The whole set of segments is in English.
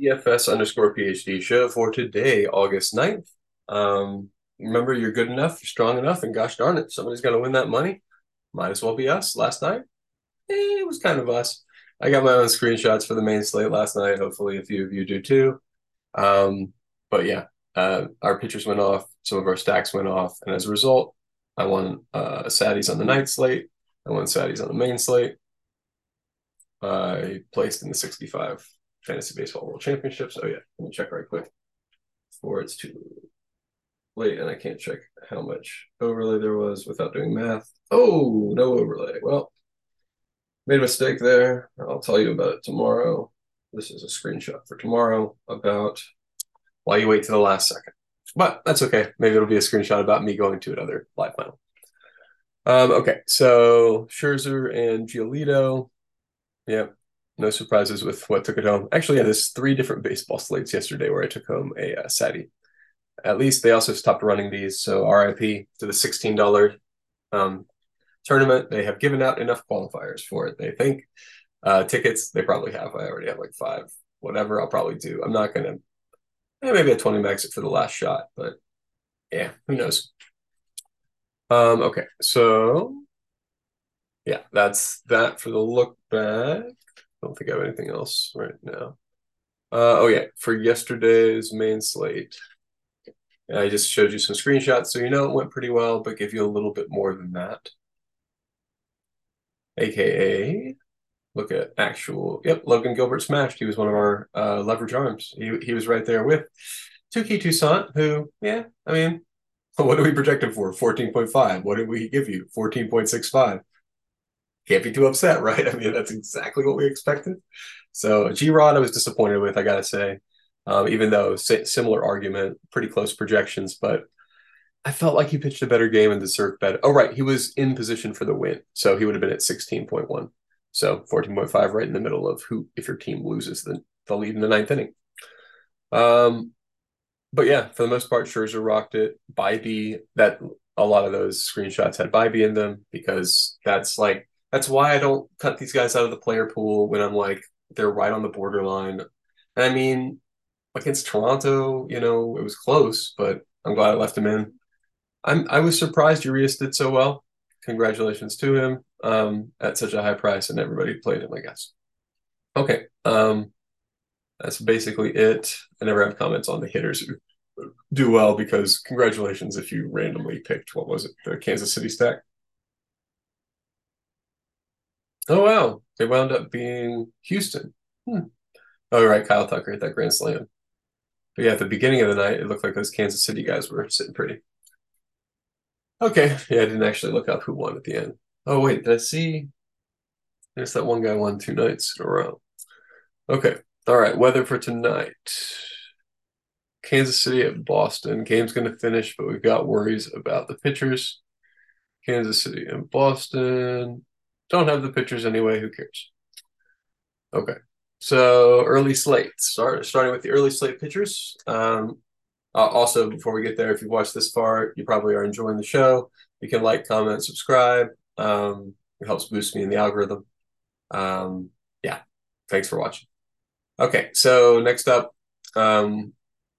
DFS underscore PhD show for today, August 9th. Um, remember, you're good enough, you're strong enough, and gosh darn it, somebody's got to win that money. Might as well be us. Last night, eh, it was kind of us. I got my own screenshots for the main slate last night. Hopefully, a few of you do too. Um, but yeah, uh, our pitchers went off, some of our stacks went off, and as a result, I won uh, Saddies on the night slate. I won Saddies on the main slate. I placed in the 65 Fantasy Baseball World Championships. Oh yeah, let me check right quick before it's too late, and I can't check how much overlay there was without doing math. Oh, no overlay. Well, made a mistake there. I'll tell you about it tomorrow. This is a screenshot for tomorrow about why you wait to the last second. But that's okay. Maybe it'll be a screenshot about me going to another live final. Um, okay, so Scherzer and Giolito. Yep, no surprises with what took it home. Actually, yeah, there's three different baseball slates yesterday where I took home a uh. At least they also stopped running these. So RIP to the $16 um, tournament. They have given out enough qualifiers for it. They think uh, tickets, they probably have. I already have like five, whatever I'll probably do. I'm not to, eh, maybe a 20 max it for the last shot, but yeah, who knows? Um, okay, so yeah, that's that for the look back. I don't think I have anything else right now. Uh, oh yeah, for yesterday's main slate, I just showed you some screenshots, so you know it went pretty well, but give you a little bit more than that. AKA, look at actual. Yep, Logan Gilbert smashed. He was one of our uh, leverage arms. He he was right there with Touki Toussaint, who, yeah, I mean, what do we project him for? 14.5. What did we give you? 14.65 can't be too upset, right? I mean, that's exactly what we expected. So G Rod, I was disappointed with, I gotta say, um, even though similar argument, pretty close projections, but I felt like he pitched a better game and deserved better. Oh, right, he was in position for the win, so he would have been at sixteen point one. So fourteen point five, right in the middle of who, if your team loses the the lead in the ninth inning. Um, but yeah, for the most part, Scherzer rocked it. Bibee, that a lot of those screenshots had Bibee in them because that's like that's why I don't cut these guys out of the player pool when I'm like they're right on the borderline. And I mean, against Toronto, you know, it was close, but I'm glad I left him in. I'm I was surprised Urias did so well. Congratulations to him um, at such a high price, and everybody played him, I guess. Okay, um, that's basically it. I never have comments on the hitters who do well because congratulations if you randomly picked what was it the Kansas City stack. Oh wow, they wound up being Houston. Hmm. Oh right, Kyle Tucker at that Grand Slam. But yeah, at the beginning of the night, it looked like those Kansas City guys were sitting pretty. Okay, yeah, I didn't actually look up who won at the end. Oh wait, did I see? There's that one guy won two nights in a row. Okay, all right. Weather for tonight. Kansas City at Boston. Game's going to finish, but we've got worries about the pitchers. Kansas City and Boston. Don't have the pictures anyway. Who cares? Okay. So early slate. Start starting with the early slate pitchers. Um, uh, also, before we get there, if you've watched this far, you probably are enjoying the show. You can like, comment, subscribe. Um, it helps boost me in the algorithm. Um, yeah. Thanks for watching. Okay. So next up, um,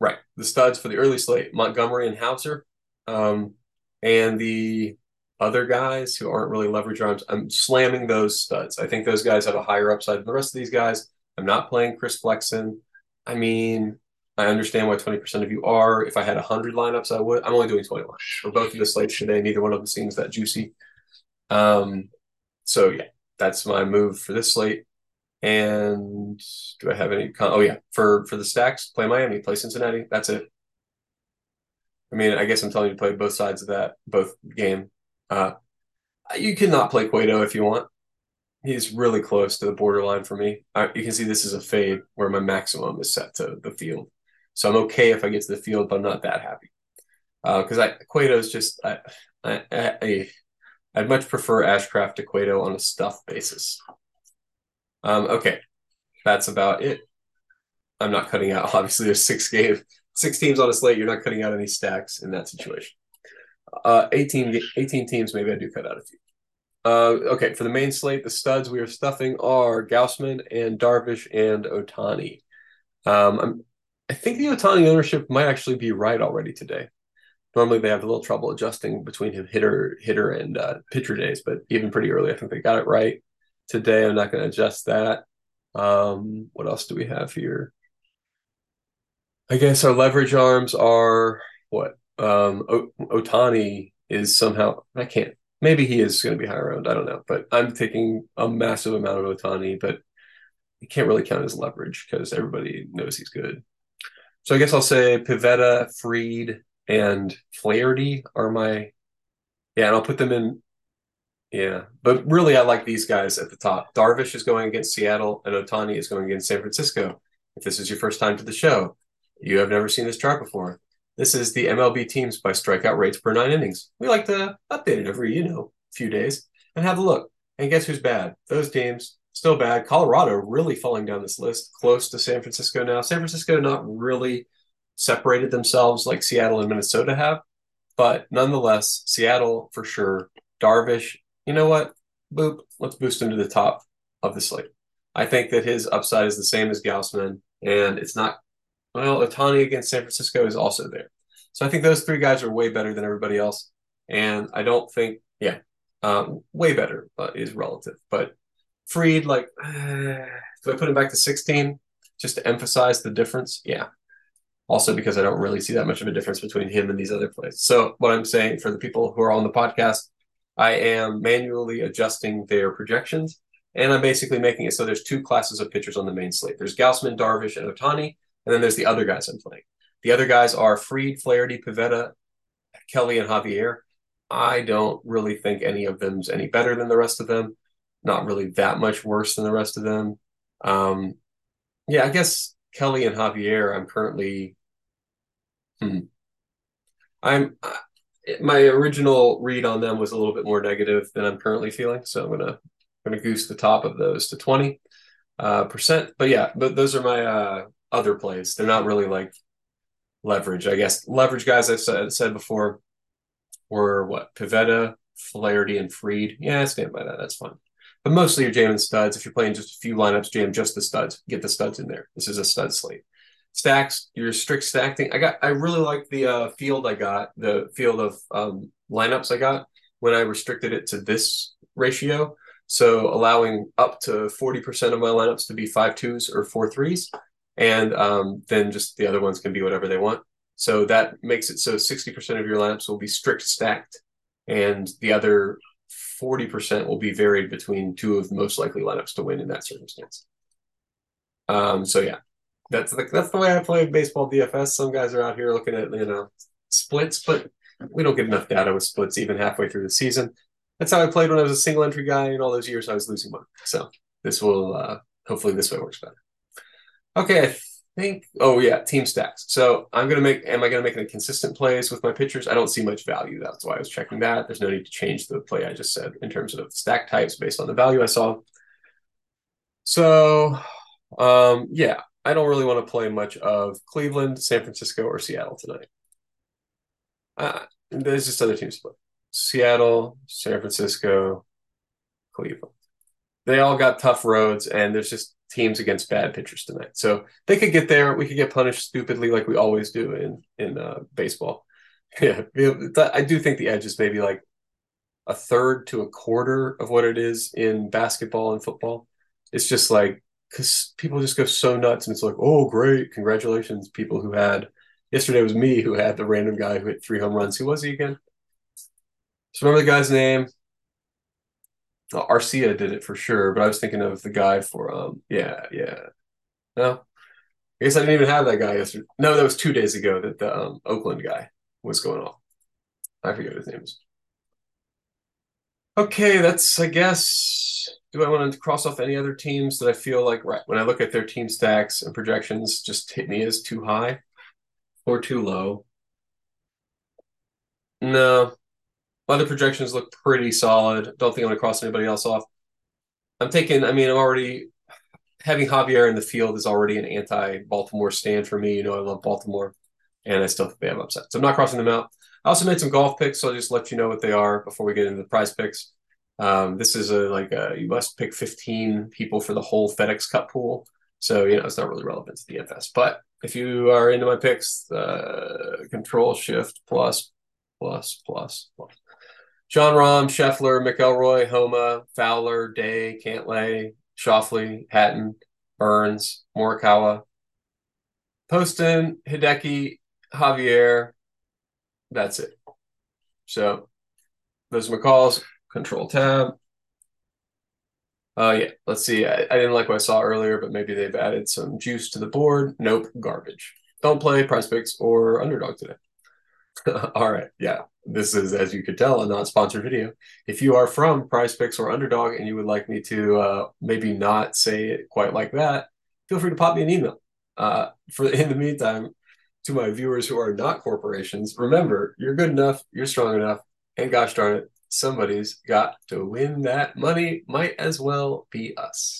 right, the studs for the early slate: Montgomery and Houser, um, and the other guys who aren't really leverage arms, I'm slamming those studs. I think those guys have a higher upside than the rest of these guys. I'm not playing Chris Flexen. I mean, I understand why 20% of you are. If I had 100 lineups, I would. I'm only doing 21 for both of the slates today. Neither one of them seems that juicy. Um, so, yeah, that's my move for this slate. And do I have any? Con- oh, yeah, for for the stacks, play Miami, play Cincinnati. That's it. I mean, I guess I'm telling you to play both sides of that, both game. Uh, you cannot play Cueto if you want. He's really close to the borderline for me. I, you can see this is a fade where my maximum is set to the field. So I'm okay if I get to the field, but I'm not that happy. Because uh, is just I, I, I I'd much prefer Ashcraft to Cueto on a stuff basis. Um, okay, that's about it. I'm not cutting out. Obviously, there's six game, six teams on a slate. You're not cutting out any stacks in that situation uh, 18, 18 teams, maybe I do cut out a few. Uh, okay, for the main slate, the studs we are stuffing are Gausman and Darvish and Ohtani. Um, I'm, I think the Ohtani ownership might actually be right already today. Normally they have a little trouble adjusting between him hitter, hitter and uh, pitcher days, but even pretty early, I think they got it right today. I'm not going to adjust that. Um, what else do we have here? I guess our leverage arms are what? Um, o- Ohtani is somehow I can't. Maybe he is going to be higher owned. I don't know, but I'm taking a massive amount of Ohtani, but you can't really count as leverage because everybody knows he's good. So I guess I'll say Pivetta, Fried, and Flaherty are my yeah, and I'll put them in yeah, but really, I like these guys at the top. Darvish is going against Seattle, and Ohtani is going against San Francisco. If this is your first time to the show, you have never seen this chart before. This is the MLB teams by strikeout rates per nine innings. We like to update it every, you know, few days and have a look. And guess who's bad? Those teams still bad. Colorado really falling down this list, close to San Francisco now. San Francisco not really separated themselves like Seattle and Minnesota have, but nonetheless, Seattle for sure. Darvish you know what? Boop, let's boost him to the top of the slate. I think that his upside is the same as Gausman, and it's not. Well, Ohtani against San Francisco is also there. So I think those three guys are way better than everybody else. And I don't think, yeah, um, way better uh, is relative. But Fried, like, uh, do I put him back to 16 just to emphasize the difference? Yeah. Also, because I don't really see that much of a difference between him and these other plays. So, what I'm saying for the people who are on the podcast, I am manually adjusting their projections, and I'm basically making it so there's two classes of pitchers on the main slate. There's Gausman, Darvish, and Ohtani, and then there's the other guys I'm playing. The other guys are Fried, Flaherty, Pivetta, Kelly, and Javier. I don't really think any of them's any better than the rest of them. Not really that much worse than the rest of them. Um, yeah, I guess Kelly and Javier. I'm currently. Hmm. I'm my original read on them was a little bit more negative than I'm currently feeling. So I'm gonna I'm gonna goose the top of those to 20 uh, percent. But yeah, but those are my uh, other plays. They're not really like leverage. I guess leverage guys I've said, said before were what Pivetta, Flaherty, and Fried. Yeah, I stand by that. That's fine. But mostly you're jamming studs. If you're playing just a few lineups, jam just the studs. Get the studs in there. This is a stud slate stacks, your strict stacking. I got I really like the uh, field I got, the field of um, lineups I got when I restricted it to this ratio. So allowing up to 40% of my lineups to be five twos or four threes. And um, then just the other ones can be whatever they want. So that makes it so 60% of your lineups will be strict stacked. And the other 40% will be varied between two of the most likely lineups to win in that circumstance. Um, so yeah, that's the, that's the way I play baseball DFS. Some guys are out here looking at you know splits, but we don't get enough data with splits even halfway through the season. That's how I played when I was a single entry guy, and all those years I was losing money. So this will uh, hopefully this way works better. Okay, I think. Oh yeah, team stacks. So I'm gonna make. Am I gonna make any consistent plays with my pitchers? I don't see much value. That's why I was checking that. There's no need to change the play I just said in terms of stack types based on the value I saw. So um, yeah, I don't really want to play much of Cleveland, San Francisco, or Seattle tonight. Uh, there's just other teams to play. Seattle, San Francisco, Cleveland. They all got tough roads, and there's just teams against bad pitchers tonight. So they could get there. We could get punished stupidly, like we always do in in uh, baseball. Yeah, I do think the edge is maybe like a third to a quarter of what it is in basketball and football. It's just like because people just go so nuts and it's like, oh, great, congratulations, people who had yesterday was me who had the random guy who hit three home runs. Who was he again? So remember the guy's name? Oh, Arcia did it for sure, but I was thinking of the guy for um, yeah, yeah. No, I guess I didn't even have that guy yesterday. No, that was two days ago that the um, Oakland guy was going off. I forget his name is. Okay, that's I guess do I want to cross off any other teams that I feel like right when I look at their team stacks and projections just hit me as too high or too low? No. Other projections look pretty solid. Don't think I'm going to cross anybody else off. I'm taking, I mean, I'm already having Javier in the field is already an anti Baltimore stand for me. You know, I love Baltimore and I still think they have upset. So I'm not crossing them out. I also made some golf picks, so I'll just let you know what they are before we get into the prize picks. Um, this is a like a you must pick 15 people for the whole FedEx Cup pool. So, you know, it's not really relevant to DFS. But if you are into my picks, uh, control shift plus, plus, plus, plus. Jon Rahm, Scheffler, McIlroy, Homa, Fowler, Day, Cantlay, Schauffele, Hatton, Burns, Morikawa, Poston, Hideki, Javier. That's it. So those are my calls. Control tab. Uh, yeah, let's see. I, I, didn't like what I saw earlier, but maybe they've added some juice to the board. Nope, garbage. Don't play Prize Picks or underdog today. All right, yeah. This is, as you could tell, a non-sponsored video. If you are from Prize Picks or Underdog and you would like me to uh, maybe not say it quite like that, feel free to pop me an email. Uh, for in the meantime, to my viewers who are not corporations, remember you're good enough, you're strong enough, and gosh darn it, somebody's got to win that money. Might as well be us.